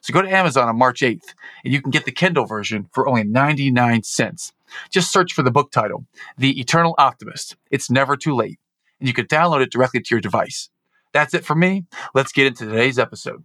So go to Amazon on March 8th and you can get the Kindle version for only 99 cents. Just search for the book title, The Eternal Optimist. It's never too late. And you can download it directly to your device. That's it for me. Let's get into today's episode.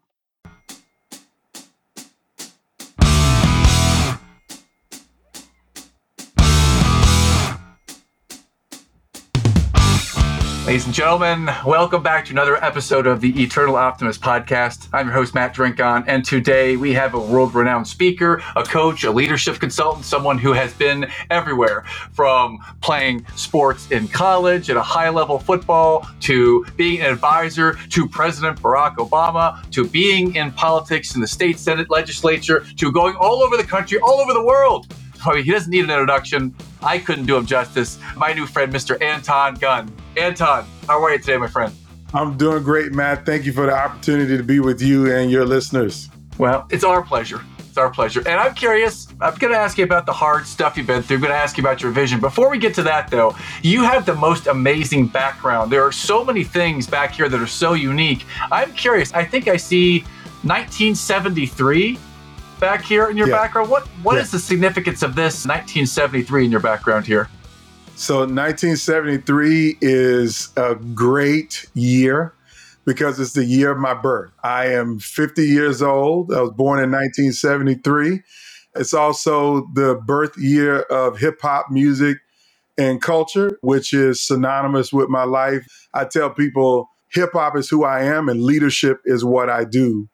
Ladies and gentlemen, welcome back to another episode of the Eternal Optimist podcast. I'm your host, Matt Drinkon, and today we have a world renowned speaker, a coach, a leadership consultant, someone who has been everywhere from playing sports in college at a high level football to being an advisor to President Barack Obama to being in politics in the state Senate legislature to going all over the country, all over the world. I mean, he doesn't need an introduction. I couldn't do him justice. My new friend, Mr. Anton Gunn. Anton, how are you today, my friend? I'm doing great, Matt. Thank you for the opportunity to be with you and your listeners. Well, it's our pleasure. It's our pleasure. And I'm curious, I'm going to ask you about the hard stuff you've been through. I'm going to ask you about your vision. Before we get to that, though, you have the most amazing background. There are so many things back here that are so unique. I'm curious. I think I see 1973 back here in your yeah. background. What What yeah. is the significance of this 1973 in your background here? So 1973 is a great year because it's the year of my birth. I am 50 years old. I was born in 1973. It's also the birth year of hip hop music and culture, which is synonymous with my life. I tell people hip hop is who I am and leadership is what I do.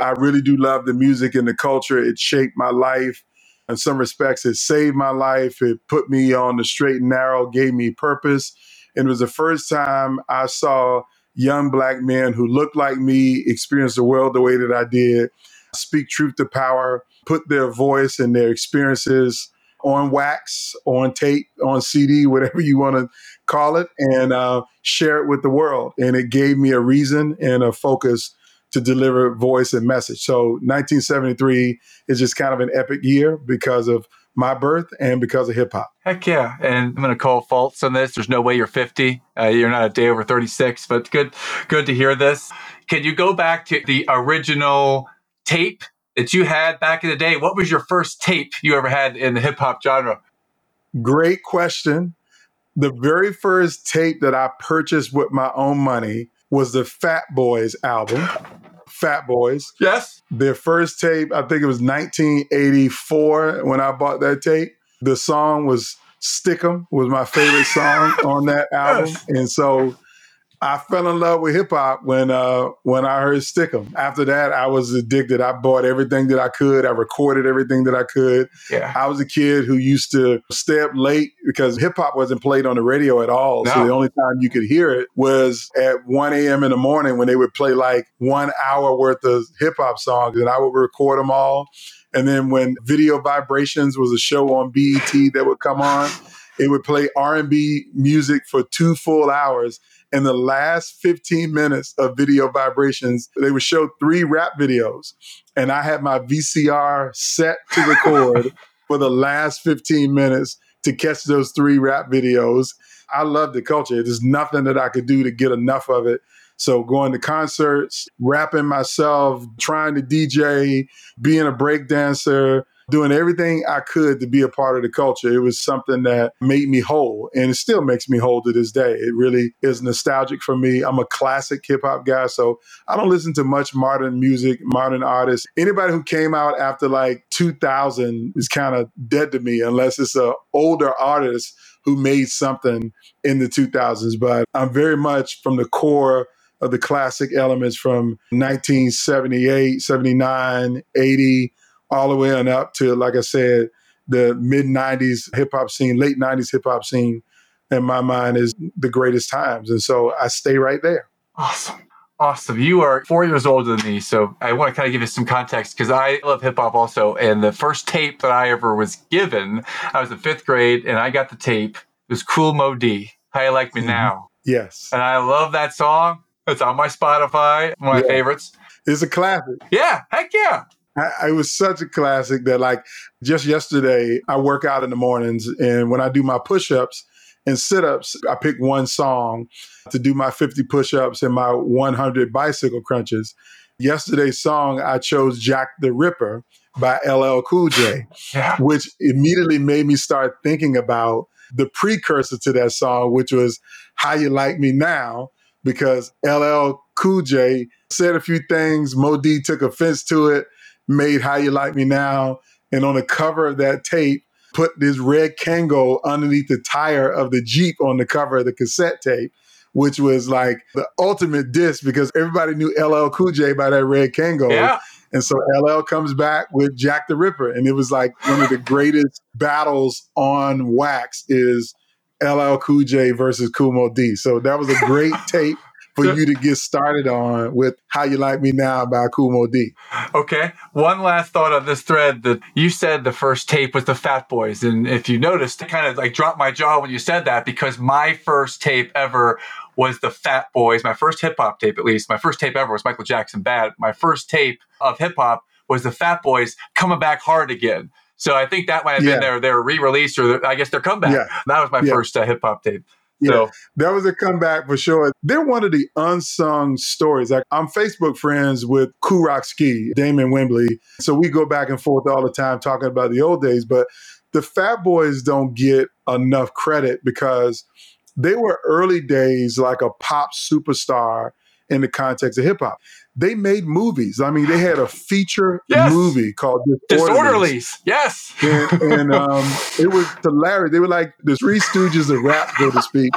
I really do love the music and the culture. It shaped my life. In some respects, it saved my life. It put me on the straight and narrow, gave me purpose. And it was the first time I saw young black men who looked like me experience the world the way that I did, speak truth to power, put their voice and their experiences on wax, on tape, on CD, whatever you want to call it, and uh, share it with the world. And it gave me a reason and a focus to deliver voice and message. So 1973 is just kind of an epic year because of my birth and because of hip hop. Heck yeah. And I'm going to call faults on this. There's no way you're 50. Uh, you're not a day over 36, but good, good to hear this. Can you go back to the original tape that you had back in the day? What was your first tape you ever had in the hip hop genre? Great question. The very first tape that I purchased with my own money was the Fat Boys album. Fat Boys. Yes. Their first tape, I think it was 1984 when I bought that tape. The song was Stick 'em was my favorite song on that album. Yes. And so I fell in love with hip hop when uh, when I heard Stick 'em. After that, I was addicted. I bought everything that I could. I recorded everything that I could. Yeah. I was a kid who used to stay up late because hip hop wasn't played on the radio at all. No. So the only time you could hear it was at 1 a.m. in the morning when they would play like one hour worth of hip hop songs, and I would record them all. And then when Video Vibrations was a show on BET that would come on, it would play R&B music for two full hours in the last 15 minutes of video vibrations, they would show three rap videos. And I had my VCR set to record for the last 15 minutes to catch those three rap videos. I love the culture. There's nothing that I could do to get enough of it. So going to concerts, rapping myself, trying to DJ, being a breakdancer, doing everything I could to be a part of the culture. It was something that made me whole and it still makes me whole to this day. It really is nostalgic for me. I'm a classic hip hop guy, so I don't listen to much modern music, modern artists. Anybody who came out after like 2000 is kind of dead to me unless it's an older artist who made something in the 2000s. But I'm very much from the core of the classic elements from 1978, 79, 80, all the way on up to, like I said, the mid 90s hip hop scene, late 90s hip hop scene, in my mind, is the greatest times. And so I stay right there. Awesome. Awesome. You are four years older than me. So I want to kind of give you some context because I love hip hop also. And the first tape that I ever was given, I was in fifth grade and I got the tape. It was Cool Moe Dee. How You Like Me mm-hmm. Now. Yes. And I love that song. It's on my Spotify, one of my yeah. favorites. It's a classic. Yeah. Heck yeah. I, it was such a classic that, like, just yesterday, I work out in the mornings. And when I do my push ups, and sit ups, I pick one song to do my 50 push ups and my 100 bicycle crunches. Yesterday's song, I chose Jack the Ripper by LL Cool J, yeah. which immediately made me start thinking about the precursor to that song, which was How You Like Me Now, because LL Cool J said a few things. Moe Dee took offense to it, made How You Like Me Now. And on the cover of that tape, put this red Kangol underneath the tire of the Jeep on the cover of the cassette tape, which was like the ultimate diss because everybody knew LL Cool J by that red Kangol. Yeah. And so LL comes back with Jack the Ripper. And it was like one of the greatest battles on wax is LL Cool J versus Cool Moe Dee. So that was a great tape for you to get started on with How You Like Me Now by Cool Moe Dee. Okay. One last thought on this thread that you said the first tape was the Fat Boys. And if you noticed, it kind of like dropped my jaw when you said that because my first tape ever was the Fat Boys. My first hip hop tape, at least. My first tape ever was Michael Jackson Bad. My first tape of hip hop was the Fat Boys coming back hard again. So I think that might have yeah. been their their re-release or their, I guess their comeback. Yeah. That was my yeah. first uh, hip hop tape. Yeah, so. that was a comeback for sure. They're one of the unsung stories. Like I'm Facebook friends with Kool Rock Ski, Damon Wimbley. So we go back and forth all the time talking about the old days. But the Fat Boys don't get enough credit because they were early days like a pop superstar in the context of hip hop. They made movies. I mean, they had a feature yes. movie called Disorderlies. Disorderlies. Yes. And, and um, it was hilarious. They were like the Three Stooges of rap, so to speak.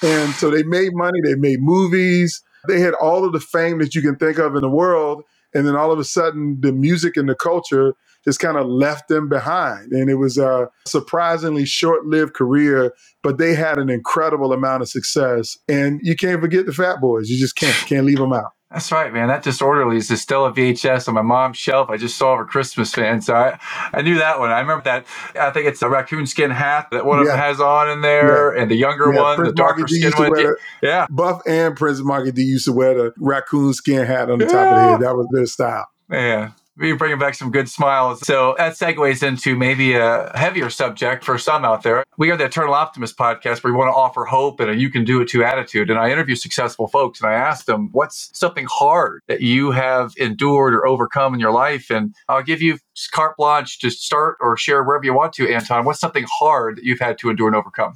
And so they made money, they made movies, they had all of the fame that you can think of in the world. And then all of a sudden, the music and the culture just kind of left them behind. And it was a surprisingly short lived career, but they had an incredible amount of success. And you can't forget the Fat Boys. You just can't, can't leave them out. That's right, man. That Disorderlies is still a VHS on my mom's shelf. I just saw for Christmas fan, so I, I knew that one. I remember that. I think it's a raccoon skin hat that one yeah. of them has on in there, yeah. and the younger yeah. one, Prince the darker skin one. Yeah, Buff and Prince Markie Dee used to wear the raccoon skin hat on the top of the head. That was their style. Yeah, we bringing back some good smiles. So that segues into maybe a heavier subject for some out there. We are the Eternal Optimist podcast where we want to offer hope and a you can do it too attitude. And I interview successful folks and I ask them, what's something hard that you have endured or overcome in your life? And I'll give you carte blanche to start or share wherever you want to, Anton. What's something hard that you've had to endure and overcome?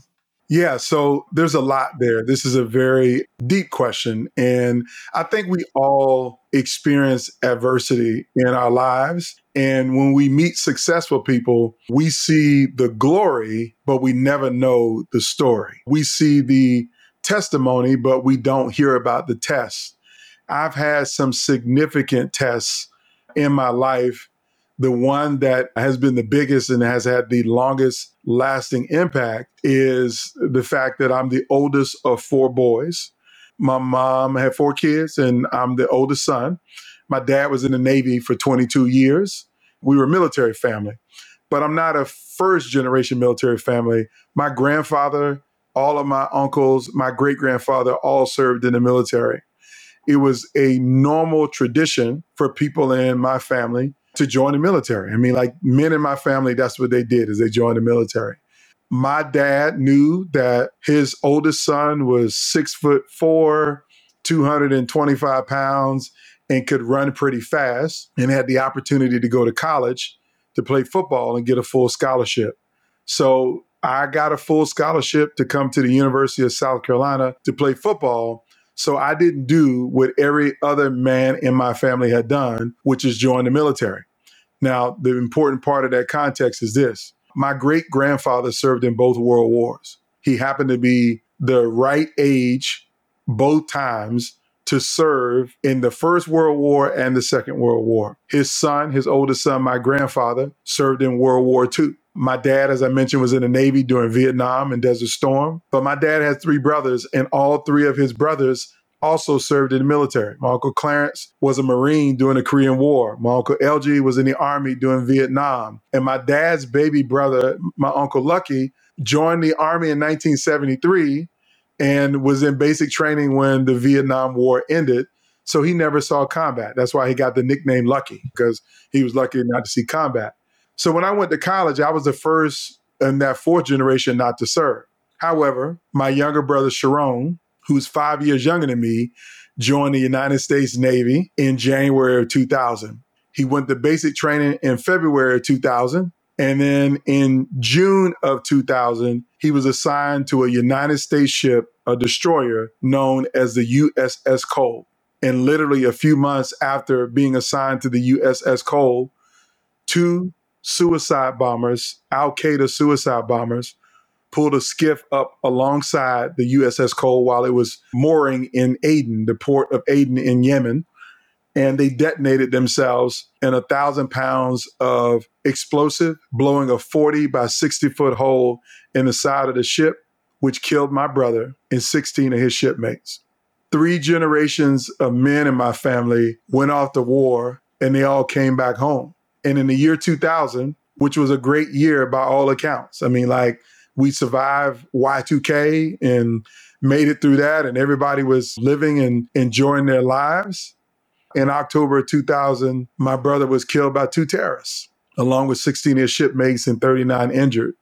Yeah, so there's a lot there. This is a very deep question. And I think we all experience adversity in our lives. And when we meet successful people, we see the glory, but we never know the story. We see the testimony, but we don't hear about the tests. I've had some significant tests in my life the one that has been the biggest and has had the longest lasting impact is the fact that I'm the oldest of four boys. My mom had four kids, and I'm the oldest son. My dad was in the Navy for 22 years. We were a military family, but I'm not a first generation military family. My grandfather, all of my uncles, my great grandfather all served in the military. It was a normal tradition for people in my family to join the military. I mean, like men in my family, that's what they did is they joined the military. My dad knew that his oldest son was six foot four, 225 pounds, and could run pretty fast and had the opportunity to go to college to play football and get a full scholarship. So I got a full scholarship to come to the University of South Carolina to play football. So I didn't do what every other man in my family had done, which is join the military. Now, the important part of that context is this my great grandfather served in both world wars. He happened to be the right age both times to serve in the First World War and the Second World War. His son, his oldest son, my grandfather, served in World War II. My dad, as I mentioned, was in the Navy during Vietnam and Desert Storm. But my dad had three brothers, and all three of his brothers also served in the military. My uncle Clarence was a Marine during the Korean War. My uncle LG was in the Army during Vietnam. And my dad's baby brother, my uncle Lucky, joined the Army in 1973 and was in basic training when the Vietnam War ended. So he never saw combat. That's why he got the nickname Lucky, because he was lucky not to see combat. So when I went to college, I was the first in that fourth generation not to serve. However, my younger brother Cherone, who's five years younger than me, joined the United States Navy in January of 2000. He went to basic training in February of 2000. And then in June of 2000, he was assigned to a United States ship, a destroyer known as the USS Cole. And literally a few months after being assigned to the USS Cole, two suicide bombers, Al Qaeda suicide bombers, pulled a skiff up alongside the USS Cole while it was mooring in Aden, the port of Aden in Yemen. And they detonated themselves in a thousand pounds of explosive, blowing a 40 by 60 foot hole in the side of the ship, which killed my brother and 16 of his shipmates. Three generations of men in my family went off to war and they all came back home. And in the year 2000, which was a great year by all accounts, I mean, like we survived Y2K and made it through that, and everybody was living and enjoying their lives. In October 2000, my brother was killed by two terrorists, along with 16 of his shipmates and 39 injured.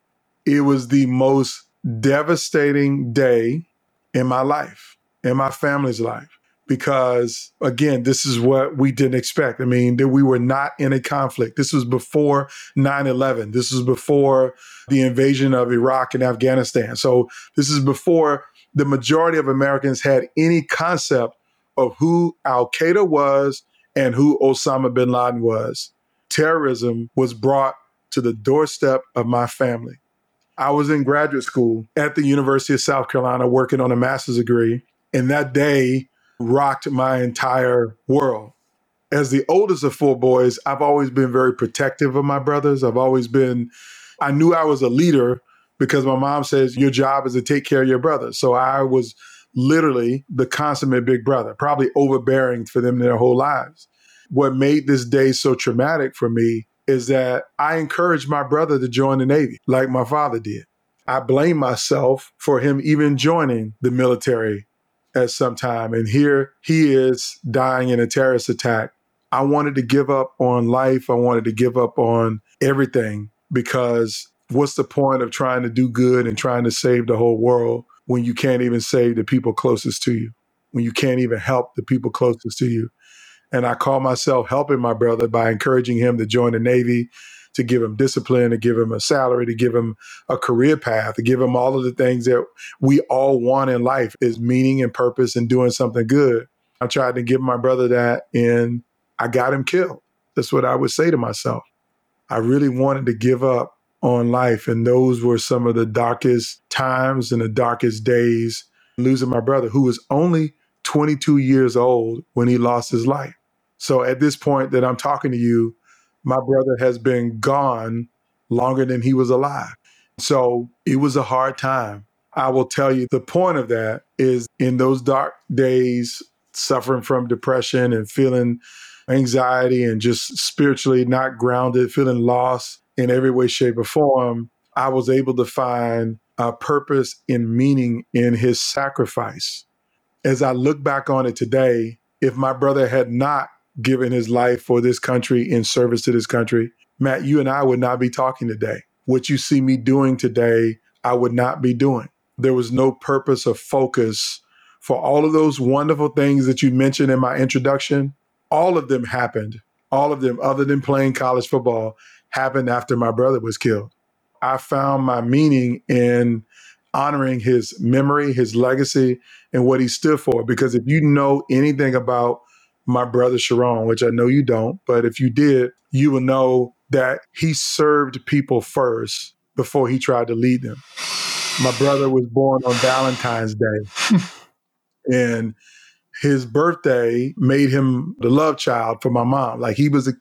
It was the most devastating day in my life, in my family's life because again this is what we didn't expect. I mean that we were not in a conflict. This was before 9-11 this was before the invasion of iraq and afghanistan. So this is before the majority of americans had any concept of who al-qaeda was and who osama bin laden was. Terrorism was brought to the doorstep of my family. I was in graduate school at the university of south carolina working on a master's degree. And that day rocked my entire world. As the oldest of four boys, I've always been very protective of my brothers. I've always been, I knew I was a leader because my mom says your job is to take care of your brothers. So I was literally the consummate big brother, probably overbearing for them their whole lives. What made this day so traumatic for me is that I encouraged my brother to join the Navy like my father did. I blame myself for him even joining the military at some time. And here he is dying in a terrorist attack. I wanted to give up on life. I wanted to give up on everything because what's the point of trying to do good and trying to save the whole world when you can't even save the people closest to you, when you can't even help the people closest to you? And I call myself helping my brother by encouraging him to join the Navy, to give him discipline, to give him a salary, to give him a career path, to give him all of the things that we all want in life is meaning and purpose and doing something good. I tried to give my brother that and I got him killed. That's what I would say to myself. I really wanted to give up on life. And those were some of the darkest times and the darkest days losing my brother, who was only 22 years old when he lost his life. So at this point that I'm talking to you, my brother has been gone longer than he was alive. So it was a hard time. I will tell you the point of that is in those dark days, suffering from depression and feeling anxiety and just spiritually not grounded, feeling lost in every way, shape, or form, I was able to find a purpose and meaning in his sacrifice. As I look back on it today, if my brother had not given his life for this country in service to this country, Matt, you and I would not be talking today. What you see me doing today, I would not be doing. There was no purpose or focus for all of those wonderful things that you mentioned in my introduction. All of them happened. All of them, other than playing college football, happened after my brother was killed. I found my meaning in honoring his memory, his legacy, and what he stood for. Because if you know anything about my brother Cherone, which I know you don't, but if you did, you would know that he served people first before he tried to lead them. My brother was born on Valentine's Day. and his birthday made him the love child for my mom. Like he was a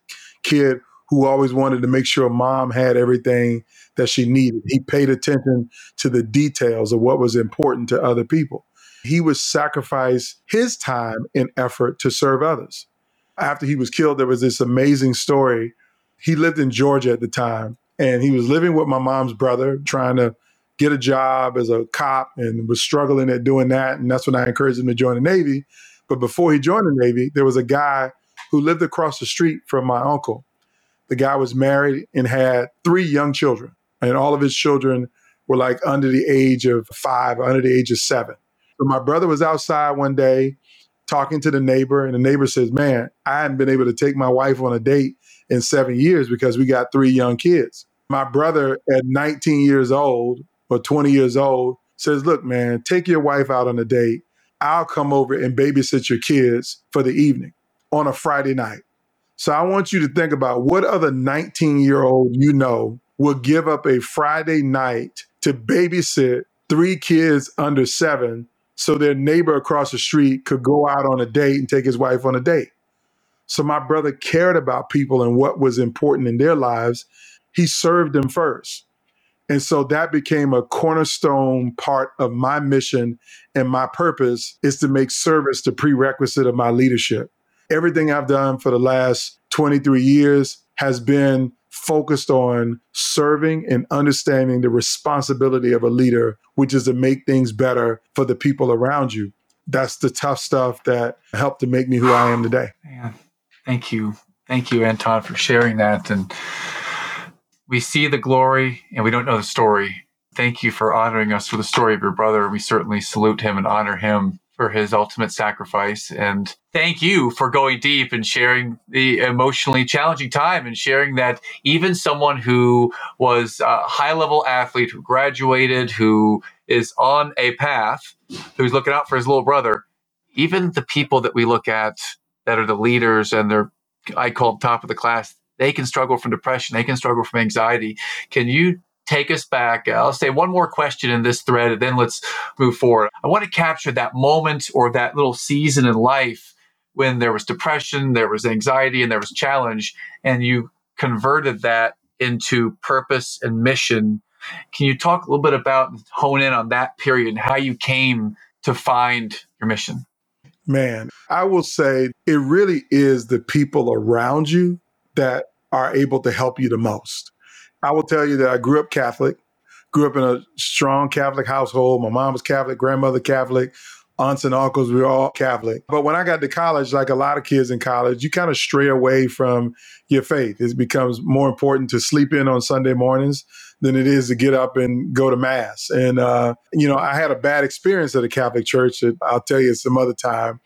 kid who always wanted to make sure mom had everything that she needed. He paid attention to the details of what was important to other people. He would sacrifice his time and effort to serve others. After he was killed, there was this amazing story. He lived in Georgia at the time, and he was living with my mom's brother, trying to get a job as a cop and was struggling at doing that. And that's when I encouraged him to join the Navy. But before he joined the Navy, there was a guy who lived across the street from my uncle. The guy was married and had three young children, and all of his children were like under the age of five, under the age of seven. So my brother was outside one day talking to the neighbor, and the neighbor says, Man, I haven't been able to take my wife on a date in seven years because we got three young kids. My brother, at 19 years old or 20 years old, says, Look, man, take your wife out on a date. I'll come over and babysit your kids for the evening on a Friday night. So I want you to think about what other 19 year old you know will give up a Friday night to babysit three kids under seven so their neighbor across the street could go out on a date and take his wife on a date. So my brother cared about people and what was important in their lives. He served them first. And so that became a cornerstone part of my mission and my purpose is to make service the prerequisite of my leadership. Everything I've done for the last 23 years has been focused on serving and understanding the responsibility of a leader, which is to make things better for the people around you. That's the tough stuff that helped to make me who I am today. Man, thank you. Thank you, Anton, for sharing that. And we see the glory and we don't know the story. Thank you for honoring us for the story of your brother. We certainly salute him and honor him for his ultimate sacrifice. And thank you for going deep and sharing the emotionally challenging time and sharing that even someone who was a high level athlete who graduated, who is on a path, who's looking out for his little brother, even the people that we look at that are the leaders and they're, I call top of the class, they can struggle from depression, they can struggle from anxiety. Can you take us back. I'll say one more question in this thread and then let's move forward. I want to capture that moment or that little season in life when there was depression, there was anxiety, and there was challenge, and you converted that into purpose and mission. Can you talk a little bit about hone in on that period and how you came to find your mission? Man, I will say it really is the people around you that are able to help you the most. I will tell you that I grew up Catholic, grew up in a strong Catholic household. My mom was Catholic, grandmother Catholic, aunts and uncles, we were all Catholic. But when I got to college, like a lot of kids in college, you kind of stray away from your faith. It becomes more important to sleep in on Sunday mornings than it is to get up and go to mass. And, uh, you know, I had a bad experience at a Catholic church that I'll tell you some other time.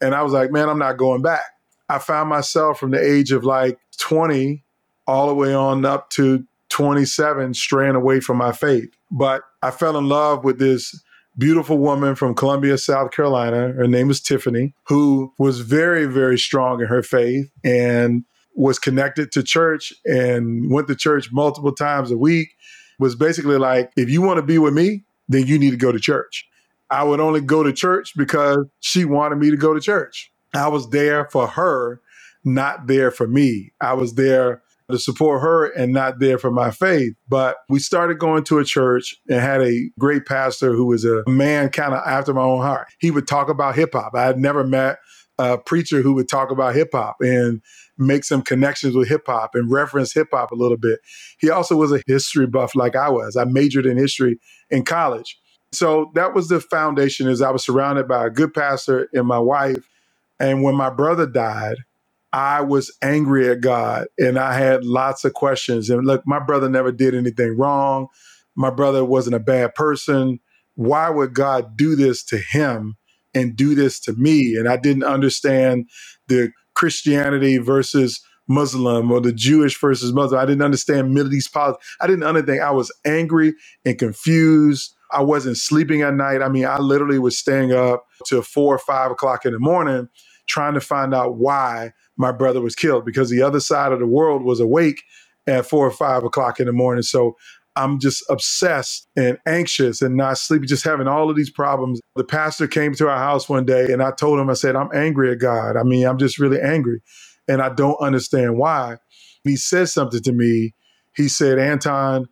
And I was like, man, I'm not going back. I found myself from the age of like 20 all the way on up to 27 straying away from my faith. But I fell in love with this beautiful woman from Columbia, South Carolina. Her name is Tiffany, who was very, very strong in her faith and was connected to church and went to church multiple times a week. Was basically like, if you want to be with me, then you need to go to church. I would only go to church because she wanted me to go to church. I was there for her, not there for me. I was there to support her and not there for my faith. But we started going to a church and had a great pastor who was a man kind of after my own heart. He would talk about hip hop. I had never met a preacher who would talk about hip hop and make some connections with hip hop and reference hip hop a little bit. He also was a history buff like I was. I majored in history in college. So that was the foundation is I was surrounded by a good pastor and my wife. And when my brother died, I was angry at God and I had lots of questions. And look, my brother never did anything wrong. My brother wasn't a bad person. Why would God do this to him and do this to me? And I didn't understand the Christianity versus Muslim or the Jewish versus Muslim. I didn't understand Middle East politics. I didn't understand. I was angry and confused. I wasn't sleeping at night. I mean, I literally was staying up till four or five o'clock in the morning trying to find out why my brother was killed because the other side of the world was awake at four or five o'clock in the morning. So I'm just obsessed and anxious and not sleeping, just having all of these problems. The pastor came to our house one day and I told him, I said, I'm angry at God. I mean, I'm just really angry and I don't understand why. He said something to me. He said, Anton,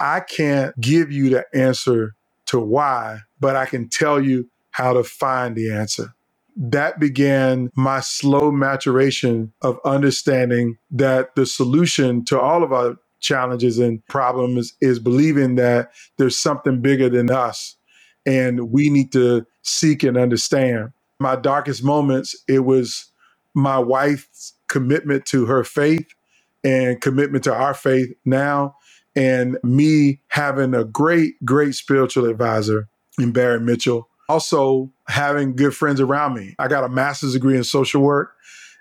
I can't give you the answer to why, but I can tell you how to find the answer. That began my slow maturation of understanding that the solution to all of our challenges and problems is believing that there's something bigger than us and we need to seek and understand. My darkest moments, it was my wife's commitment to her faith and commitment to our faith now, and me having a great, great spiritual advisor in Barry Mitchell. Also, having good friends around me. I got a master's degree in social work.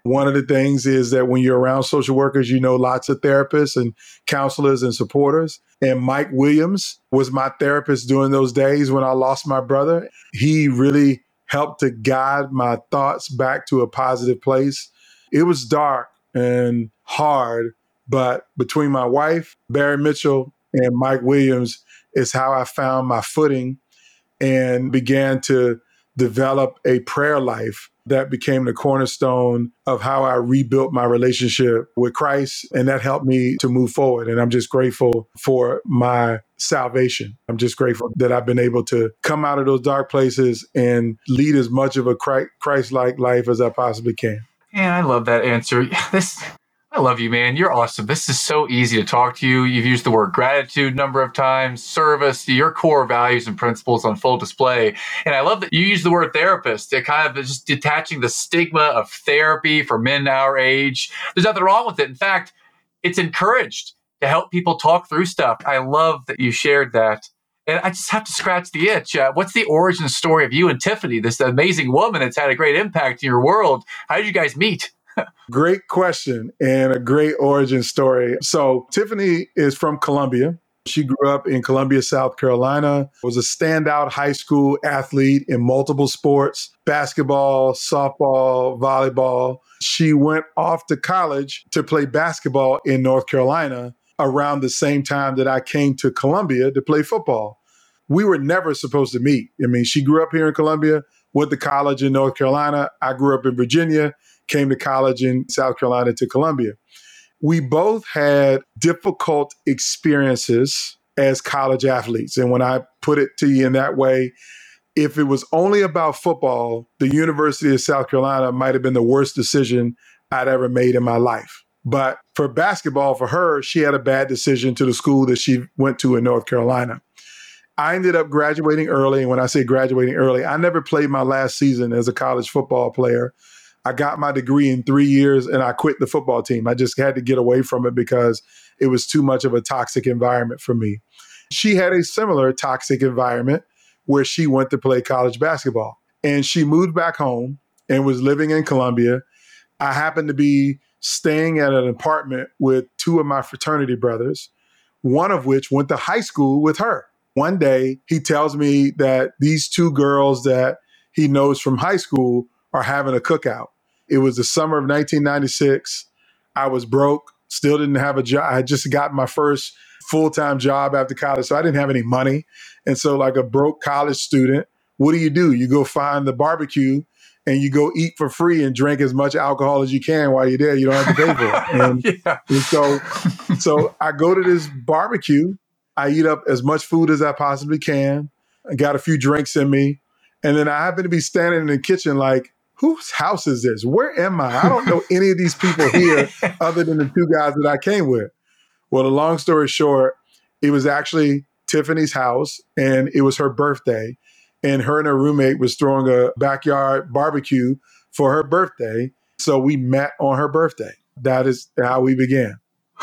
One of the things is that when you're around social workers, you know lots of therapists and counselors and supporters. And Mike Williams was my therapist during those days when I lost my brother. He really helped to guide my thoughts back to a positive place. It was dark and hard, but between my wife, Barry Mitchell, and Mike Williams is how I found my footing and began to develop a prayer life that became the cornerstone of how I rebuilt my relationship with Christ. And that helped me to move forward. And I'm just grateful for my salvation. I'm just grateful that I've been able to come out of those dark places and lead as much of a Christ like life as I possibly can. And I love that answer. This I love you, man. You're awesome. This is so easy to talk to you. You've used the word gratitude a number of times, service, your core values and principles on full display. And I love that you use the word therapist. It kind of just detaching the stigma of therapy for men our age. There's nothing wrong with it. In fact, it's encouraged to help people talk through stuff. I love that you shared that. And I just have to scratch the itch. Uh, what's the origin story of you and Tiffany, this amazing woman that's had a great impact in your world? How did you guys meet? Great question and a great origin story. So, Tiffany is from Columbia. She grew up in Columbia, South Carolina, was a standout high school athlete in multiple sports basketball, softball, volleyball. She went off to college to play basketball in North Carolina around the same time that I came to Columbia to play football. We were never supposed to meet. I mean, she grew up here in Columbia, went to college in North Carolina. I grew up in Virginia came to college in South Carolina to Columbia. We both had difficult experiences as college athletes. And when I put it to you in that way, if it was only about football, the University of South Carolina might have been the worst decision I'd ever made in my life. But for basketball, for her, she had a bad decision to the school that she went to in North Carolina. I ended up graduating early. And when I say graduating early, I never played my last season as a college football player. I got my degree in three years and I quit the football team. I just had to get away from it because it was too much of a toxic environment for me. She had a similar toxic environment where she went to play college basketball and she moved back home and was living in Columbia. I happened to be staying at an apartment with two of my fraternity brothers, one of which went to high school with her. One day, he tells me that these two girls that he knows from high school are having a cookout. It was the summer of 1996. I was broke, still didn't have a job. I had just got my first full time job after college, so I didn't have any money. And so, like a broke college student, what do you do? You go find the barbecue and you go eat for free and drink as much alcohol as you can while you're there. You don't have to pay for it. And, yeah. and so, so I go to this barbecue. I eat up as much food as I possibly can. I got a few drinks in me. And then I happen to be standing in the kitchen like, whose house is this? Where am I? I don't know any of these people here other than the two guys that I came with. Well, the long story short, it was actually Tiffany's house and it was her birthday. And her and her roommate was throwing a backyard barbecue for her birthday. So we met on her birthday. That is how we began.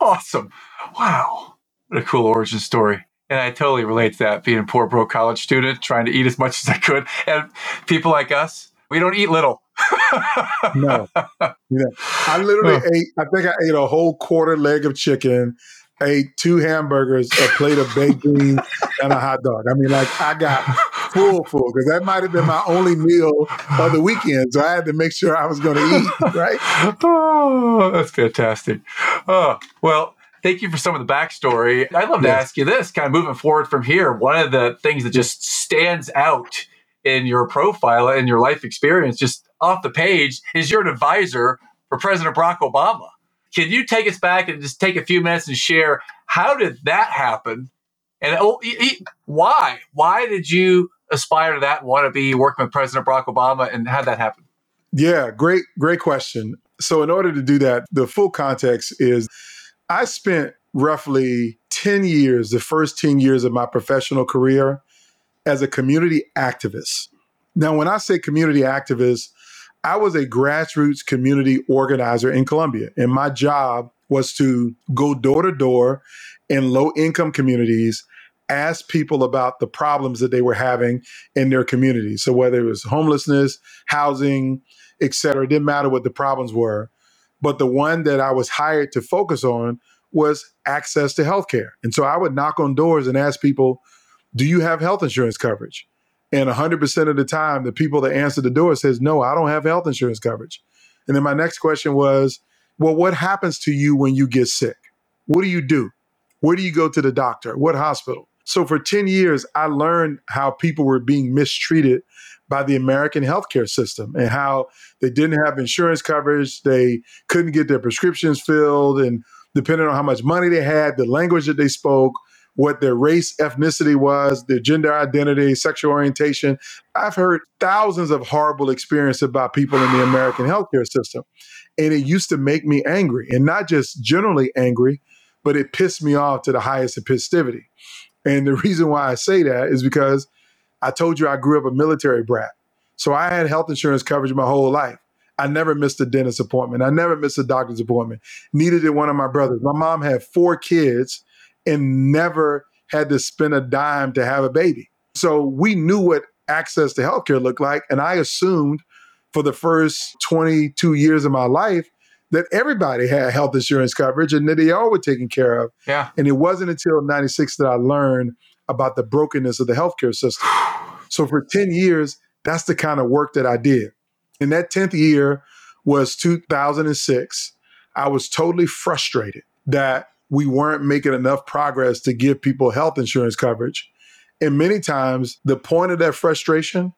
awesome. Wow. What a cool origin story. And I totally relate to that being a poor, broke college student, trying to eat as much as I could. And people like us, we don't eat little. no. Yeah. I literally ate, I think I ate a whole quarter leg of chicken, ate two hamburgers, a plate of baked beans, and a hot dog. I mean, like, I got full, full, because that might have been my only meal of the weekend. So I had to make sure I was going to eat, right? Oh, that's fantastic. Oh, well, thank you for some of the backstory. I'd love to ask you this kind of moving forward from here. One of the things that just stands out in your profile and your life experience, just off the page, is you're an advisor for President Barack Obama. Can you take us back and just take a few minutes and share how did that happen? And oh, why? Why did you aspire to that, want to be working with President Barack Obama, and how'd that happen? Yeah, great, great question. So, in order to do that, the full context is I spent roughly 10 years, the first 10 years of my professional career, as a community activist. Now, when I say community activist, I was a grassroots community organizer in Columbia, and my job was to go door to door in low income communities, ask people about the problems that they were having in their community. So, whether it was homelessness, housing, et cetera, it didn't matter what the problems were. But the one that I was hired to focus on was access to healthcare. And so I would knock on doors and ask people, Do you have health insurance coverage? And 100% of the time, the people that answer the door says, No, I don't have health insurance coverage. And then my next question was, Well, what happens to you when you get sick? What do you do? Where do you go to the doctor? What hospital? So for 10 years, I learned how people were being mistreated by the American healthcare system and how they didn't have insurance coverage, they couldn't get their prescriptions filled, and depending on how much money they had, the language that they spoke, what their race, ethnicity was, their gender identity, sexual orientation. I've heard thousands of horrible experiences about people in the American healthcare system. And it used to make me angry, and not just generally angry, but it pissed me off to the highest epistivity. And the reason why I say that is because I told you I grew up a military brat. So I had health insurance coverage my whole life. I never missed a dentist appointment. I never missed a doctor's appointment. Neither did one of my brothers. My mom had four kids and never had to spend a dime to have a baby. So we knew what access to healthcare looked like. And I assumed for the first 22 years of my life that everybody had health insurance coverage and that they all were taken care of. Yeah. And it wasn't until 96 that I learned about the brokenness of the healthcare system. So for 10 years, that's the kind of work that I did. And that 10th year was 2006. I was totally frustrated that we weren't making enough progress to give people health insurance coverage. And many times, the point of that frustration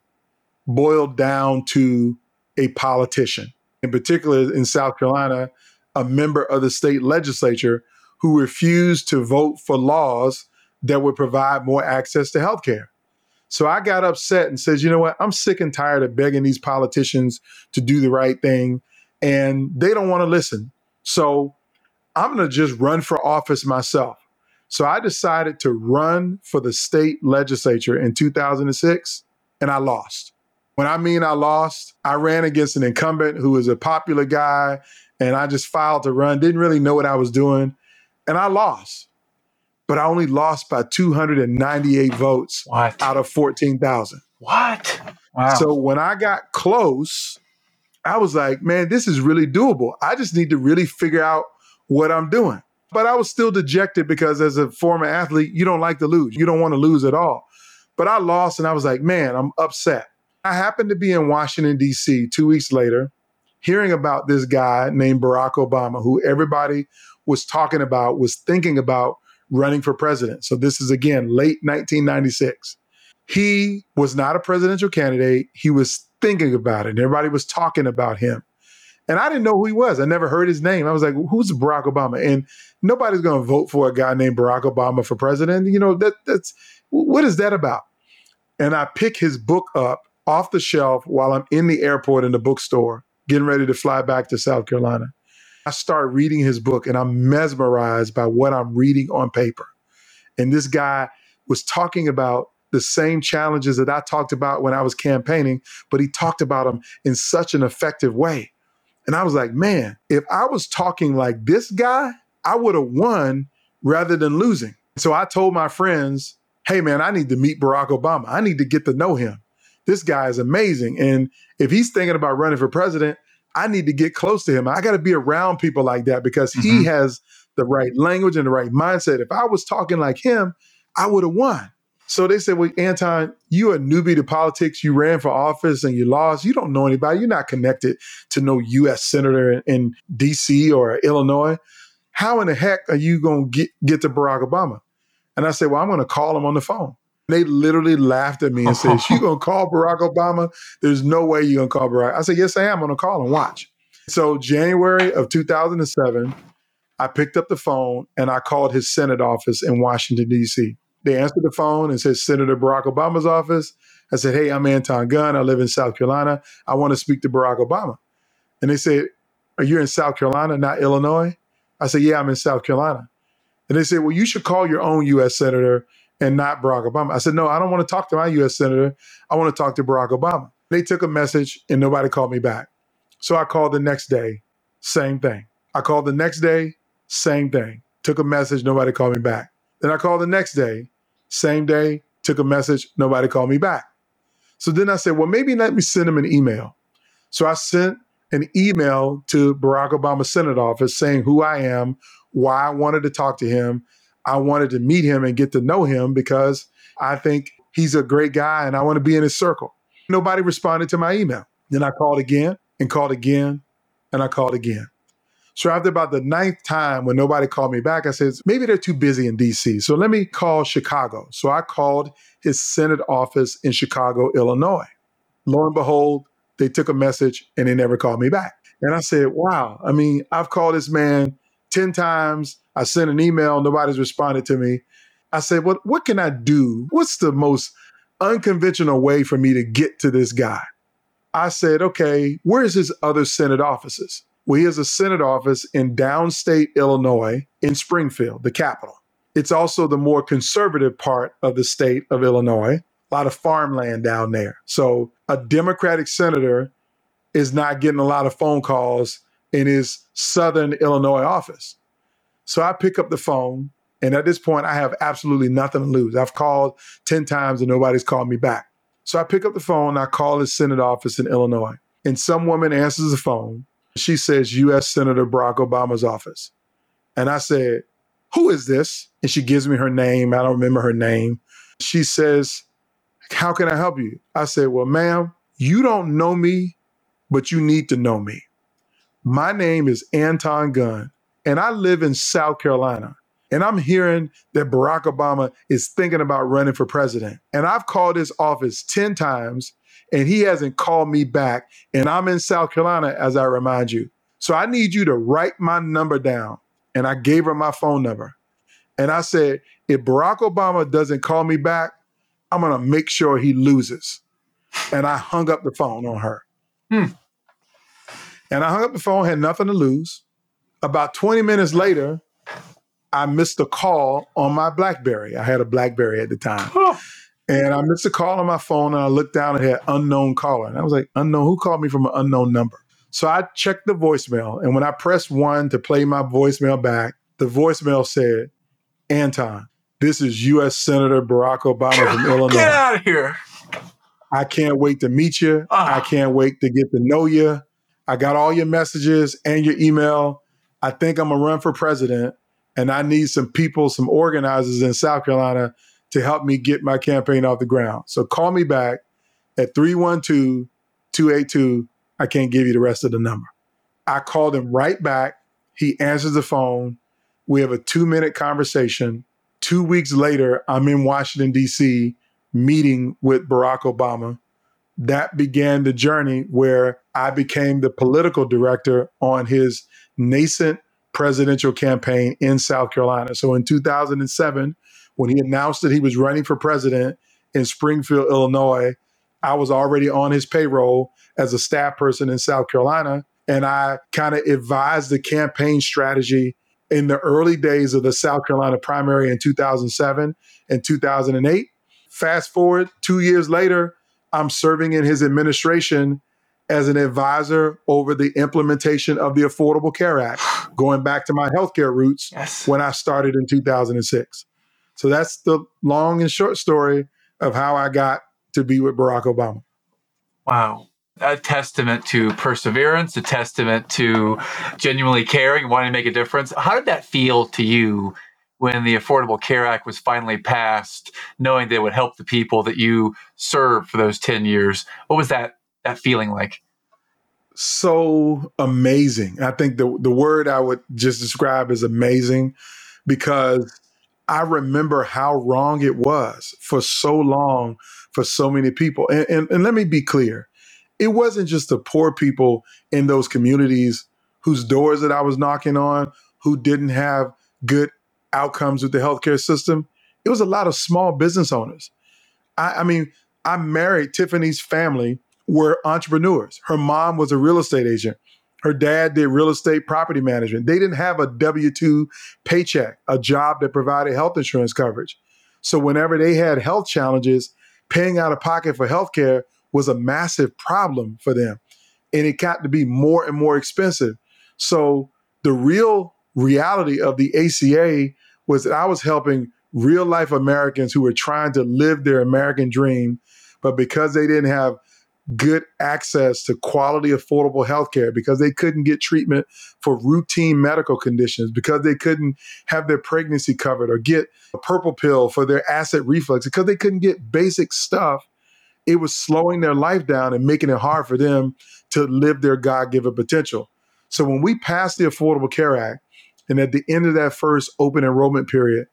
boiled down to a politician, in particular in South Carolina, a member of the state legislature who refused to vote for laws that would provide more access to health care. So I got upset and says, you know what? I'm sick and tired of begging these politicians to do the right thing, and they don't want to listen. So I'm going to just run for office myself. So I decided to run for the state legislature in 2006, and I lost. When I mean I lost, I ran against an incumbent who was a popular guy, and I just filed to run, didn't really know what I was doing, and I lost. But I only lost by 298 votes What? out of 14,000. What? Wow. So when I got close, I was like, man, this is really doable. I just need to really figure out what I'm doing. But I was still dejected because as a former athlete, you don't like to lose. You don't want to lose at all. But I lost and I was like, man, I'm upset. I happened to be in Washington, D.C. two weeks later, hearing about this guy named Barack Obama, who everybody was talking about, was thinking about running for president. So this is again late 1996. He was not a presidential candidate. He was thinking about it. And everybody was talking about him. And I didn't know who he was. I never heard his name. I was like, who's Barack Obama? And nobody's going to vote for a guy named Barack Obama for president. You know, that that's what is that about? And I pick his book up off the shelf while I'm in the airport in the bookstore, getting ready to fly back to South Carolina. I start reading his book and I'm mesmerized by what I'm reading on paper. And this guy was talking about the same challenges that I talked about when I was campaigning, but he talked about them in such an effective way. And I was like, man, if I was talking like this guy, I would have won rather than losing. So I told my friends, hey, man, I need to meet Barack Obama. I need to get to know him. This guy is amazing. And if he's thinking about running for president, I need to get close to him. I got to be around people like that because he Mhm. has the right language and the right mindset. If I was talking like him, I would have won. So they said, Well, Anton, you a newbie to politics. You ran for office and you lost. You don't know anybody. You're not connected to no US senator in, in DC or Illinois. How in the heck are you going to get, get to Barack Obama? And I said, Well, I'm going to call him on the phone. They literally laughed at me and said, You to call Barack Obama? There's no way you're going to call Barack. I said, Yes, I am. I'm to call him. Watch. So, January of 2007, I picked up the phone and I called his Senate office in Washington, D.C. They answered the phone and said, Senator Barack Obama's office. I said, Hey, I'm Anton Gunn. I live in South Carolina. I want to speak to Barack Obama. And they said, Are you in South Carolina, not Illinois? I said, Yeah, I'm in South Carolina. And they said, Well, you should call your own US Senator and not Barack Obama. I said, No, I don't want to talk to my US Senator. I want to talk to Barack Obama. They took a message and nobody called me back. So I called the next day, same thing. I called the next day, same thing. Took a message, nobody called me back. Then I called the next day, same day, took a message, nobody called me back. So then I said, well, maybe let me send him an email. So I sent an email to Barack Obama's Senate office saying who I am, why I wanted to talk to him. I wanted to meet him and get to know him because I think he's a great guy and I want to be in his circle. Nobody responded to my email. Then I called again and called again and I called again. So after about the ninth time when nobody called me back, I said, maybe they're too busy in DC. So let me call Chicago. So I called his Senate office in Chicago, Illinois. Lo and behold, they took a message and they never called me back. And I said, wow, I mean, I've called this man 10 times. I sent an email, nobody's responded to me. I said, what, what can I do? What's the most unconventional way for me to get to this guy? I said, okay, where's his other Senate offices? Well, he has a Senate office in downstate Illinois in Springfield, the capital. It's also the more conservative part of the state of Illinois, a lot of farmland down there. So a Democratic senator is not getting a lot of phone calls in his Southern Illinois office. So I pick up the phone, and at this point, I have absolutely nothing to lose. I've called 10 times and nobody's called me back. So I pick up the phone, I call his Senate office in Illinois, and some woman answers the phone. She says, U.S. Senator Barack Obama's office. And I said, Who is this? And she gives me her name. I don't remember her name. She says, How can I help you? I said, Well, ma'am, you don't know me, but you need to know me. My name is Anton Gunn, and I live in South Carolina. And I'm hearing that Barack Obama is thinking about running for president. And I've called his office 10 times and he hasn't called me back. And I'm in South Carolina, as I remind you. So I need you to write my number down. And I gave her my phone number. And I said, if Barack Obama doesn't call me back, I'm going to make sure he loses. And I hung up the phone on her. Hmm. And I hung up the phone, had nothing to lose. About 20 minutes later, I missed a call on my Blackberry. I had a Blackberry at the time. And I missed a call on my phone and I looked down and had unknown caller. And I was like, unknown, who called me from an unknown number? So I checked the voicemail. And when I pressed one to play my voicemail back, the voicemail said, Anton, this is U.S. Senator Barack Obama from Illinois. Get out of here. I can't wait to meet you. Ah. I can't wait to get to know you. I got all your messages and your email. I think I'm gonna run for president, and I need some people, some organizers in South Carolina to help me get my campaign off the ground. So call me back at 312 282. I can't give you the rest of the number. I called him right back. He answers the phone. We have a two minute conversation. Two weeks later, I'm in Washington, D.C., meeting with Barack Obama. That began the journey where I became the political director on his nascent presidential campaign in South Carolina. So in 2007, when he announced that he was running for president in Springfield, Illinois, I was already on his payroll as a staff person in South Carolina. And I kind of advised the campaign strategy in the early days of the South Carolina primary in 2007 and 2008. Fast forward two years later, I'm serving in his administration as an advisor over the implementation of the Affordable Care Act, going back to my healthcare roots Yes. when I started in 2006. So that's the long and short story of how I got to be with Barack Obama. Wow. A testament to perseverance, a testament to genuinely caring, wanting to make a difference. How did that feel to you when the Affordable Care Act was finally passed, knowing that it would help the people that you served for those 10 years? What was that that feeling like? So amazing. I think the the word I would just describe is amazing because I remember how wrong it was for so long for so many people. And, and, and let me be clear it wasn't just the poor people in those communities whose doors that I was knocking on who didn't have good outcomes with the healthcare system. It was a lot of small business owners. I, I mean, I married Tiffany's family were entrepreneurs. Her mom was a real estate agent. Her dad did real estate property management. They didn't have a W 2 paycheck, a job that provided health insurance coverage. So, whenever they had health challenges, paying out of pocket for healthcare was a massive problem for them. And it got to be more and more expensive. So, the real reality of the ACA was that I was helping real life Americans who were trying to live their American dream, but because they didn't have good access to quality, affordable health care, because they couldn't get treatment for routine medical conditions, because they couldn't have their pregnancy covered or get a purple pill for their acid reflux, because they couldn't get basic stuff, it was slowing their life down and making it hard for them to live their God given potential. So when we passed the Affordable Care Act, and at the end of that first open enrollment period,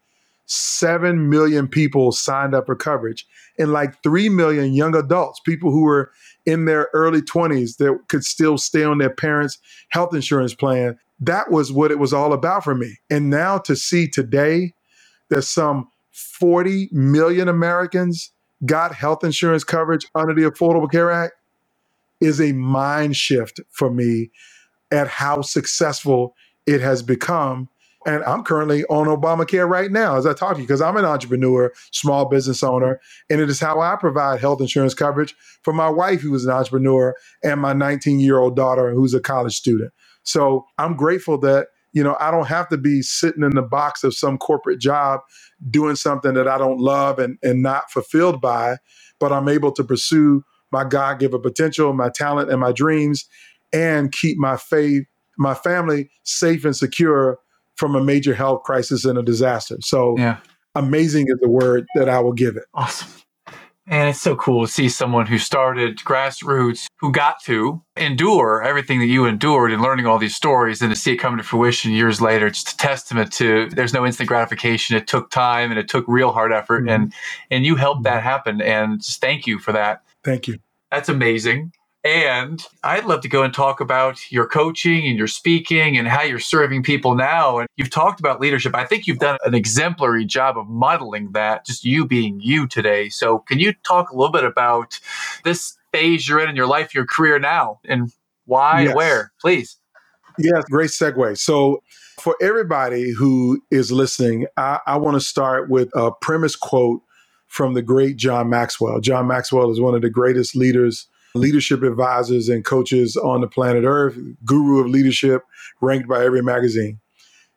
7 million people signed up for coverage and like 3 million young adults, people who were in their early 20s that could still stay on their parents' health insurance plan. That was what it was all about for me. And now to see today that some 40 million Americans got health insurance coverage under the Affordable Care Act is a mind shift for me at how successful it has become and I'm currently on Obamacare right now as I talk to you because I'm an entrepreneur, small business owner, and it is how I provide health insurance coverage for my wife, who is an entrepreneur, and my 19 year old daughter, who's a college student. So I'm grateful that you know I don't have to be sitting in the box of some corporate job doing something that I don't love and, and not fulfilled by, but I'm able to pursue my God given potential, my talent, and my dreams, and keep my faith, my family safe and secure from a major health crisis and a disaster. So yeah. amazing is the word that I will give it. Awesome. And it's so cool to see someone who started grassroots, who got to endure everything that you endured and learning all these stories and to see it come to fruition years later. It's a testament to there's no instant gratification. It took time and it took real hard effort mm-hmm. and and you helped that happen. And just thank you for that. Thank you. That's amazing. And I'd love to go and talk about your coaching and your speaking and how you're serving people now. And you've talked about leadership. I think you've done an exemplary job of modeling that, just you being you today. So, can you talk a little bit about this phase you're in in your life, your career now, and why, yes. where, please? Yes, great segue. So, for everybody who is listening, I, I want to start with a premise quote from the great John Maxwell. John Maxwell is one of the greatest leaders leadership advisors and coaches on the planet Earth, guru of leadership, ranked by every magazine.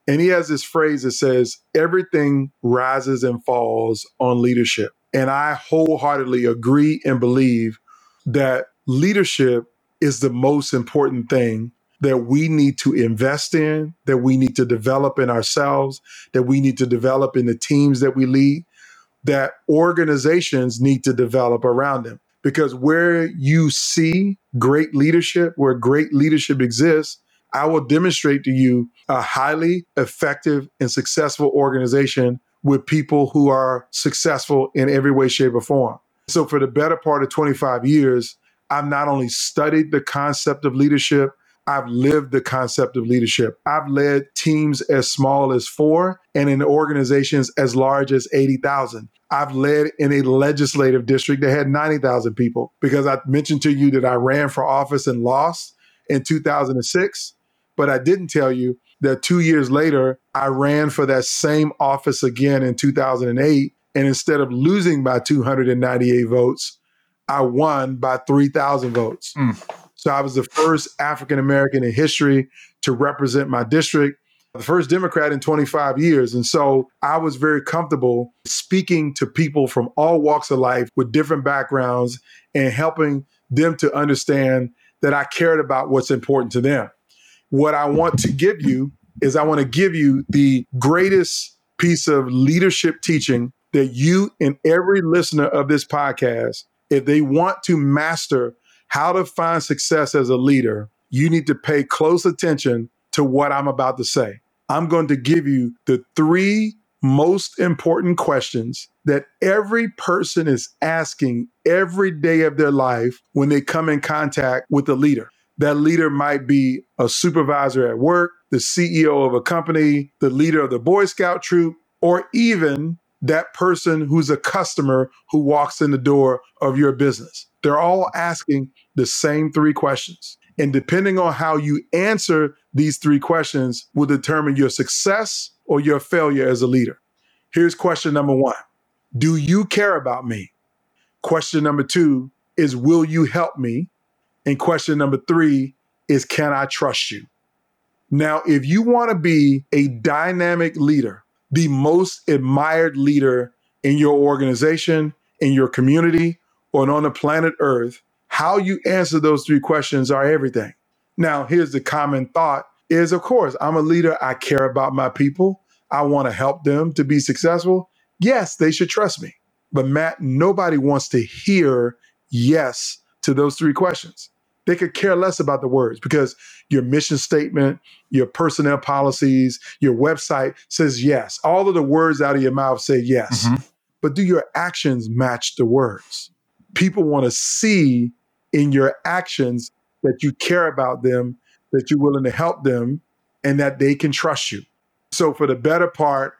And he has this phrase that says, everything rises and falls on leadership. And I wholeheartedly agree and believe that leadership is the most important thing that we need to invest in, that we need to develop in ourselves, that we need to develop in the teams that we lead, that organizations need to develop around them because where you see great leadership, where great leadership exists, I will demonstrate to you a highly effective and successful organization with people who are successful in every way, shape, or form. So, for the better part of 25 years, I've not only studied the concept of leadership, I've lived the concept of leadership. I've led teams as small as four and in organizations as large as 80,000. I've led in a legislative district that had 90,000 people because I mentioned to you that I ran for office and lost in 2006. But I didn't tell you that two years later, I ran for that same office again in 2008. And instead of losing by 298 votes, I won by 3,000 votes. Mm. So I was the first African American in history to represent my district the first Democrat in 25 years. And so I was very comfortable speaking to people from all walks of life with different backgrounds and helping them to understand that I cared about what's important to them. What I want to give you is I want to give you the greatest piece of leadership teaching that you and every listener of this podcast, if they want to master how to find success as a leader, you need to pay close attention to what I'm about to say. I'm going to give you the three most important questions that every person is asking every day of their life when they come in contact with a leader. That leader might be a supervisor at work, the CEO of a company, the leader of the Boy Scout troop, or even that person who's a customer who walks in the door of your business. They're all asking the same three questions. And depending on how you answer these three questions will determine your success or your failure as a leader. Here's question number one Do you care about me? Question number two is Will you help me? And question number three is Can I trust you? Now, if you want to be a dynamic leader, the most admired leader in your organization, in your community, or on the planet Earth, how you answer those three questions are everything. Now, here's the common thought is of course, I'm a leader. I care about my people. I want to help them to be successful. Yes, they should trust me. But Matt, nobody wants to hear yes to those three questions. They could care less about the words because your mission statement, your personnel policies, your website says yes. All of the words out of your mouth say yes. Mm-hmm. But do your actions match the words? People want to see in your actions that you care about them, that you're willing to help them, and that they can trust you. So, for the better part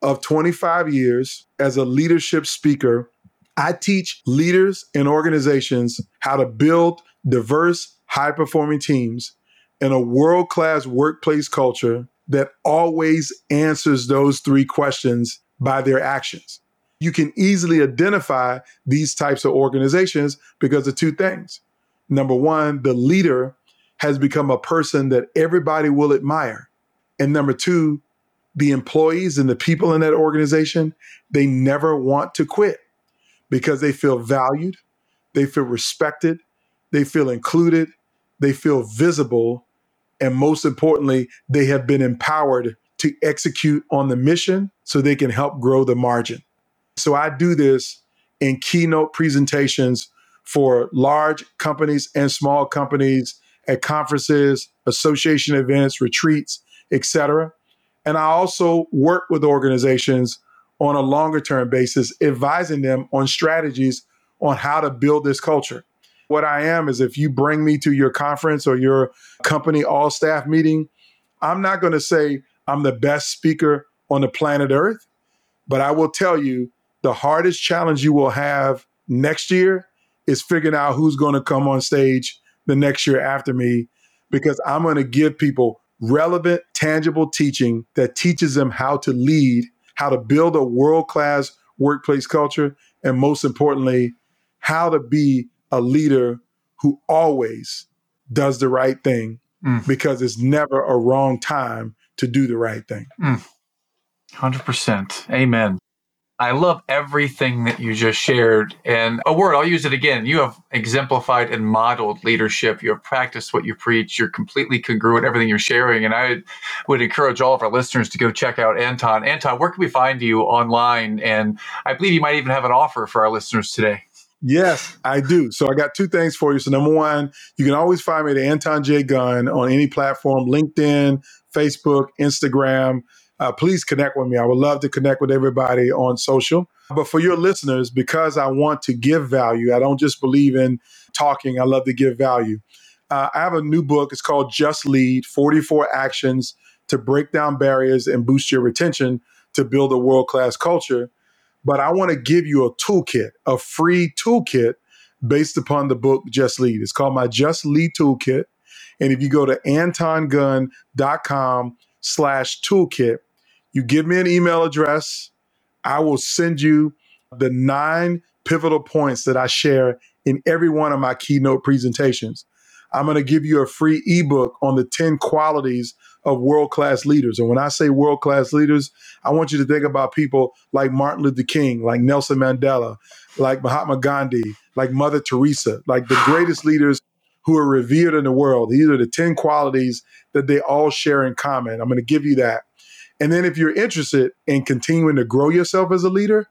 of 25 years as a leadership speaker, I teach leaders and organizations how to build diverse, high performing teams in a world class workplace culture that always answers those three questions by their actions. You can easily identify these types of organizations because of two things. Number one, the leader has become a person that everybody will admire. And number two, the employees and the people in that organization, they never want to quit because they feel valued, they feel respected, they feel included, they feel visible, and most importantly, they have been empowered to execute on the mission so they can help grow the margin. So I do this in keynote presentations for large companies and small companies at conferences, association events, retreats, etc. And I also work with organizations on a longer term basis, advising them on strategies on how to build this culture. What I am is if you bring me to your conference or your company all staff meeting, I'm not going to say I'm the best speaker on the planet Earth, but I will tell you the hardest challenge you will have next year is figuring out who's going to come on stage the next year after me because I'm going to give people relevant, tangible teaching that teaches them how to lead how to build a world class workplace culture, and most importantly, how to be a leader who always does the right thing mm. because it's never a wrong time to do the right thing. Mm. 100%. Amen. I love everything that you just shared. And a word, I'll use it again. You have exemplified and modeled leadership. You have practiced what you preach. You're completely congruent everything you're sharing. And I would encourage all of our listeners to go check out Anton. Anton, where can we find you online? And I believe you might even have an offer for our listeners today. Yes, I do. So I got two things for you. So number one, you can always find me at Anton J. Gunn on any platform, LinkedIn, Facebook, Instagram uh, please connect with me. I would love to connect with everybody on social. But for your listeners, because I want to give value, I don't just believe in talking, I love to give value. Uh, I have a new book. It's called Just Lead 44 Actions to Break Down Barriers and Boost Your Retention to Build a World Class Culture. But I want to give you a toolkit, a free toolkit based upon the book Just Lead. It's called my Just Lead Toolkit. And if you go to antongunn.com slash toolkit, you give me an email address, I will send you the nine pivotal points that I share in every one of my keynote presentations. I'm going to give you a free ebook on the 10 qualities of world class leaders. And when I say world class leaders, I want you to think about people like Martin Luther King, like Nelson Mandela, like Mahatma Gandhi, like Mother Teresa, like the greatest leaders who are revered in the world. These are the 10 qualities that they all share in common. I'm going to give you that. And then if you're interested in continuing to grow yourself as a leader,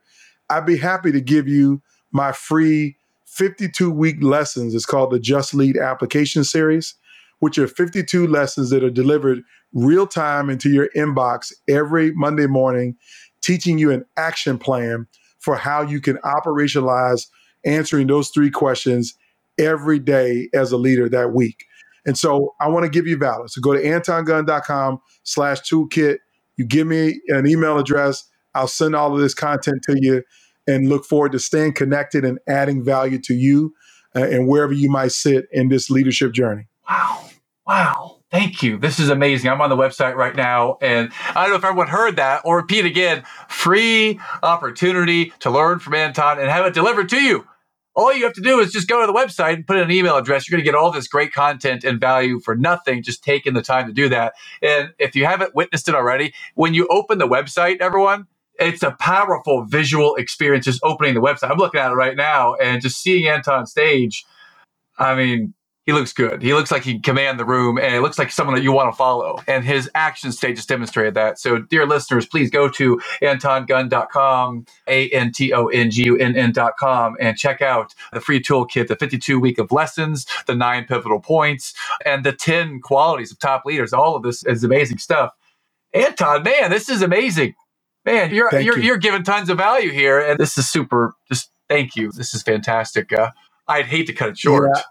I'd be happy to give you my free 52 week lessons. It's called the Just Lead Application Series, which are 52 lessons that are delivered real time into your inbox every Monday morning, teaching you an action plan for how you can operationalize answering those three questions every day as a leader that week. And so I want to give you value. So go to antongunn.com slash toolkit you give me an email address, I'll send all of this content to you and look forward to staying connected and adding value to you uh, and wherever you might sit in this leadership journey. Wow. Wow. Thank you. This is amazing. I'm on the website right now, and I don't know if everyone heard that or repeat again free opportunity to learn from Anton and have it delivered to you. All you have to do is just go to the website and put in an email address. You're going to get all this great content and value for nothing, just taking the time to do that. And if you haven't witnessed it already, when you open the website, everyone, it's a powerful visual experience just opening the website. I'm looking at it right now and just seeing Anton stage. I mean, he looks good. He looks like he can command the room and it looks like someone that you want to follow. And his action state just demonstrated that. So, dear listeners, please go to antongunn.com, A N T O N G U N N.com, and check out the free toolkit, the 52 week of lessons, the nine pivotal points, and the 10 qualities of top leaders. All of this is amazing stuff. Anton, man, this is amazing. Man, you're you're, you. you're giving tons of value here, and this is super. Just thank you. This is fantastic. Uh, I'd hate to cut it short. Yeah.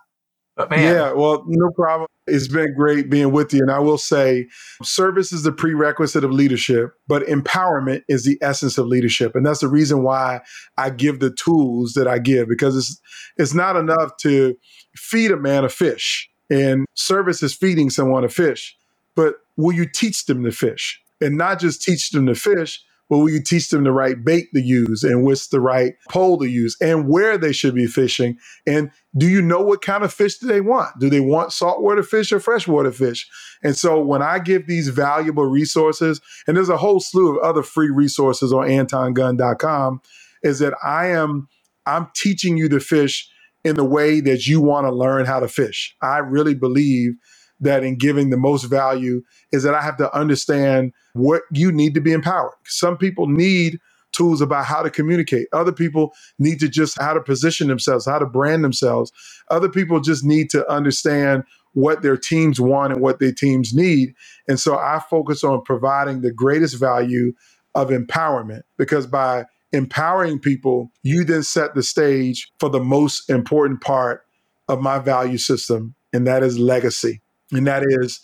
But man. Yeah, well, no problem. It's been great being with you. And I will say, service is the prerequisite of leadership, but empowerment is the essence of leadership. And that's the reason why I give the tools that I give, because it's it's not enough to feed a man a fish. And service is feeding someone a fish. But will you teach them to fish? And not just teach them to fish, but will you teach them the right bait to use and what's the right pole to use and where they should be fishing? And do you know what kind of fish do they want? Do they want saltwater fish or freshwater fish? And so when I give these valuable resources, and there's a whole slew of other free resources on antongunn.com, is that I am I'm teaching you to fish in the way that you want to learn how to fish. I really believe that in giving the most value is that I have to understand what you need to be empowered. Some people need tools about how to communicate. Other people need to just how to position themselves, how to brand themselves. Other people just need to understand what their teams want and what their teams need. And so I focus on providing the greatest value of empowerment because by empowering people, you then set the stage for the most important part of my value system, and that is legacy and that is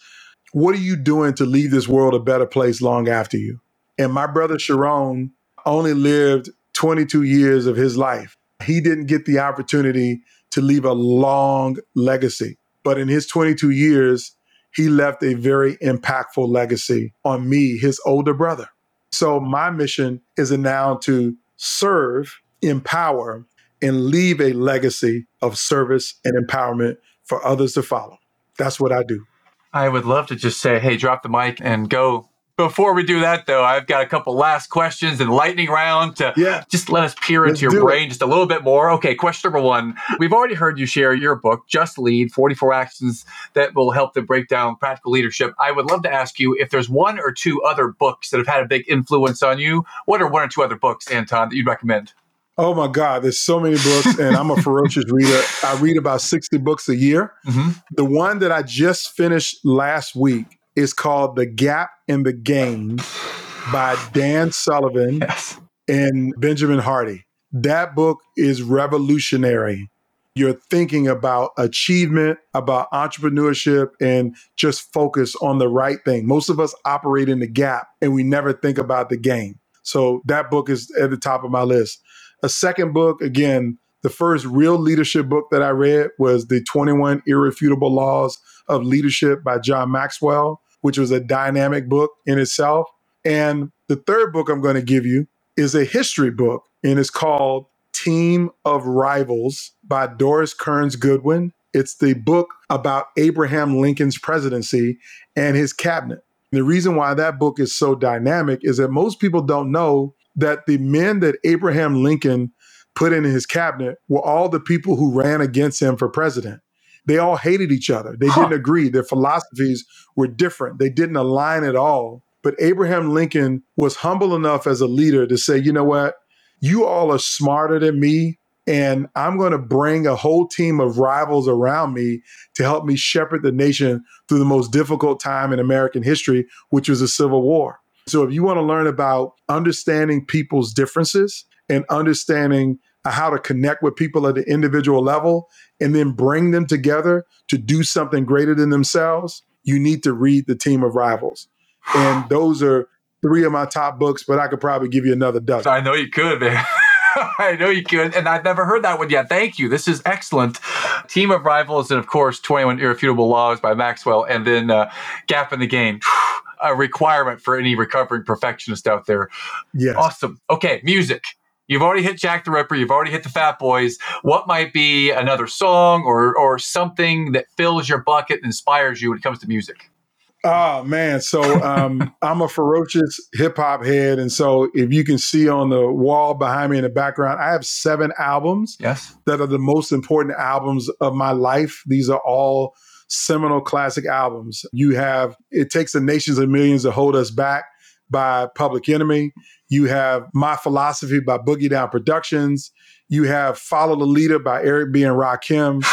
what are you doing to leave this world a better place long after you? And my brother Cherone only lived 22 years of his life. He didn't get the opportunity to leave a long legacy. But in his 22 years, he left a very impactful legacy on me, his older brother. So my mission is now to serve, empower, and leave a legacy of service and empowerment for others to follow. That's what I do. I would love to just say, hey, drop the mic and go. Before we do that, though, I've got a couple last questions and lightning round to yeah. just let us peer Let's into your brain it. just a little bit more. Okay, question number one. We've already heard you share your book, Just Lead 44 Actions that will help to break down practical leadership. I would love to ask you if there's one or two other books that have had a big influence on you. What are one or two other books, Anton, that you'd recommend? Oh my God, there's so many books, and I'm a ferocious reader. I read about 60 books a year. Mm-hmm. The one that I just finished last week is called The Gap and the Gain by Dan Sullivan yes. and Benjamin Hardy. That book is revolutionary. You're thinking about achievement, about entrepreneurship, and just focus on the right thing. Most of us operate in the gap and we never think about the game. So that book is at the top of my list. A second book, again, the first real leadership book that I read was The 21 Irrefutable Laws of Leadership by John Maxwell, which was a dynamic book in itself. And the third book I'm going to give you is a history book, and it's called Team of Rivals by Doris Kearns Goodwin. It's the book about Abraham Lincoln's presidency and his cabinet. The reason why that book is so dynamic is that most people don't know that the men that Abraham Lincoln put in his cabinet were all the people who ran against him for president. They all hated each other. They huh. didn't agree. Their philosophies were different. They didn't align at all. But Abraham Lincoln was humble enough as a leader to say, you know what? You all are smarter than me. And I'm going to bring a whole team of rivals around me to help me shepherd the nation through the most difficult time in American history, which was the Civil War. So if you want to learn about understanding people's differences and understanding how to connect with people at the individual level and then bring them together to do something greater than themselves, you need to read The Team of Rivals. And those are three of my top books, but I could probably give you another dozen. I know you could, man. I know you could. And I've never heard that one yet. Thank you. This is excellent. Team of Rivals, and of course, 21 Irrefutable Laws by Maxwell, and then uh, Gap and the Gain. A requirement for any recovering perfectionist out there. Yes. Awesome. Okay, music. You've already hit Jack the Ripper. You've already hit the Fat Boys. What might be another song or or something that fills your bucket and inspires you when it comes to music? Oh man, so um, I'm a ferocious hip hop head, and so if you can see on the wall behind me in the background, I have seven albums. Yes, that are the most important albums of my life. These are all seminal classic albums. You have "It Takes the Nations of Millions to Hold Us Back" by Public Enemy. You have My Philosophy by Boogie Down Productions. You have Follow the Leader by Eric B. and Rakim.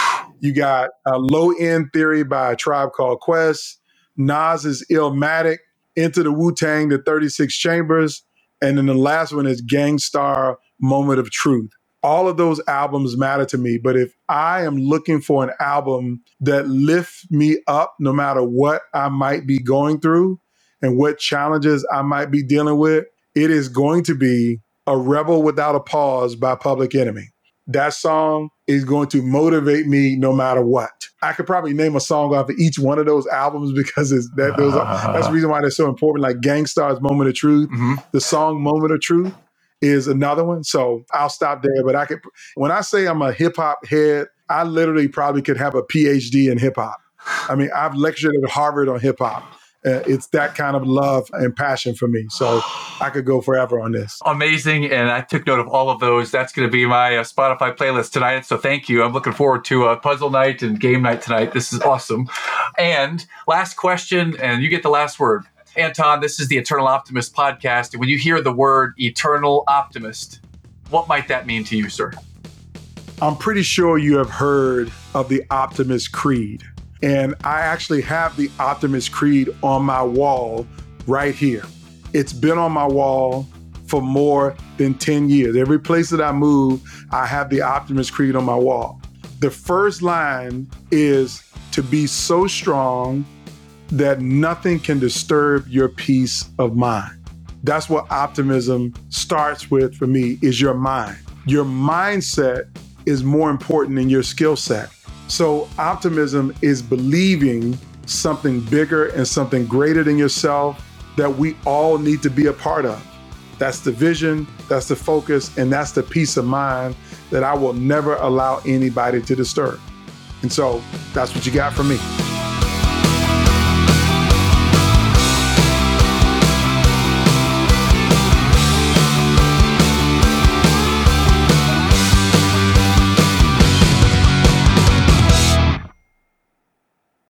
You got uh, Low End Theory by a Tribe Called Quest. Nas is Illmatic, Enter the Wu Tang, The 36 Chambers, and then the last one is Gang Starr, Moment of Truth. All of those albums matter to me, but if I am looking for an album that lifts me up no matter what I might be going through and what challenges I might be dealing with, it is going to be A Rebel Without a Pause by Public Enemy that song is going to motivate me no matter what. I could probably name a song off of each one of those albums because it's that those are, that's the reason why they're so important. Like Gang Starr's Moment of Truth, mm-hmm. the song Moment of Truth is another one. So I'll stop there. But I could when I say I'm a hip hop head, I literally probably could have a PhD in hip hop. I mean, I've lectured at Harvard on hip hop uh, it's that kind of love and passion for me. So I could go forever on this. Amazing. And I took note of all of those. That's going to be my uh, Spotify playlist tonight. So thank you. I'm looking forward to a puzzle night and game night tonight. This is awesome. And last question, and you get the last word. Anton, this is the Eternal Optimist podcast. And when you hear the word eternal optimist, what might that mean to you, sir? I'm pretty sure you have heard of the Optimist Creed. And I actually have the Optimist Creed on my wall right here. It's been on my wall for more than 10 years. Every place that I move, I have the Optimist Creed on my wall. The first line is to be so strong that nothing can disturb your peace of mind. That's what optimism starts with for me is your mind. Your mindset is more important than your skill set. So, optimism is believing something bigger and something greater than yourself that we all need to be a part of. That's the vision, that's the focus, and that's the peace of mind that I will never allow anybody to disturb. And so, that's what you got from me.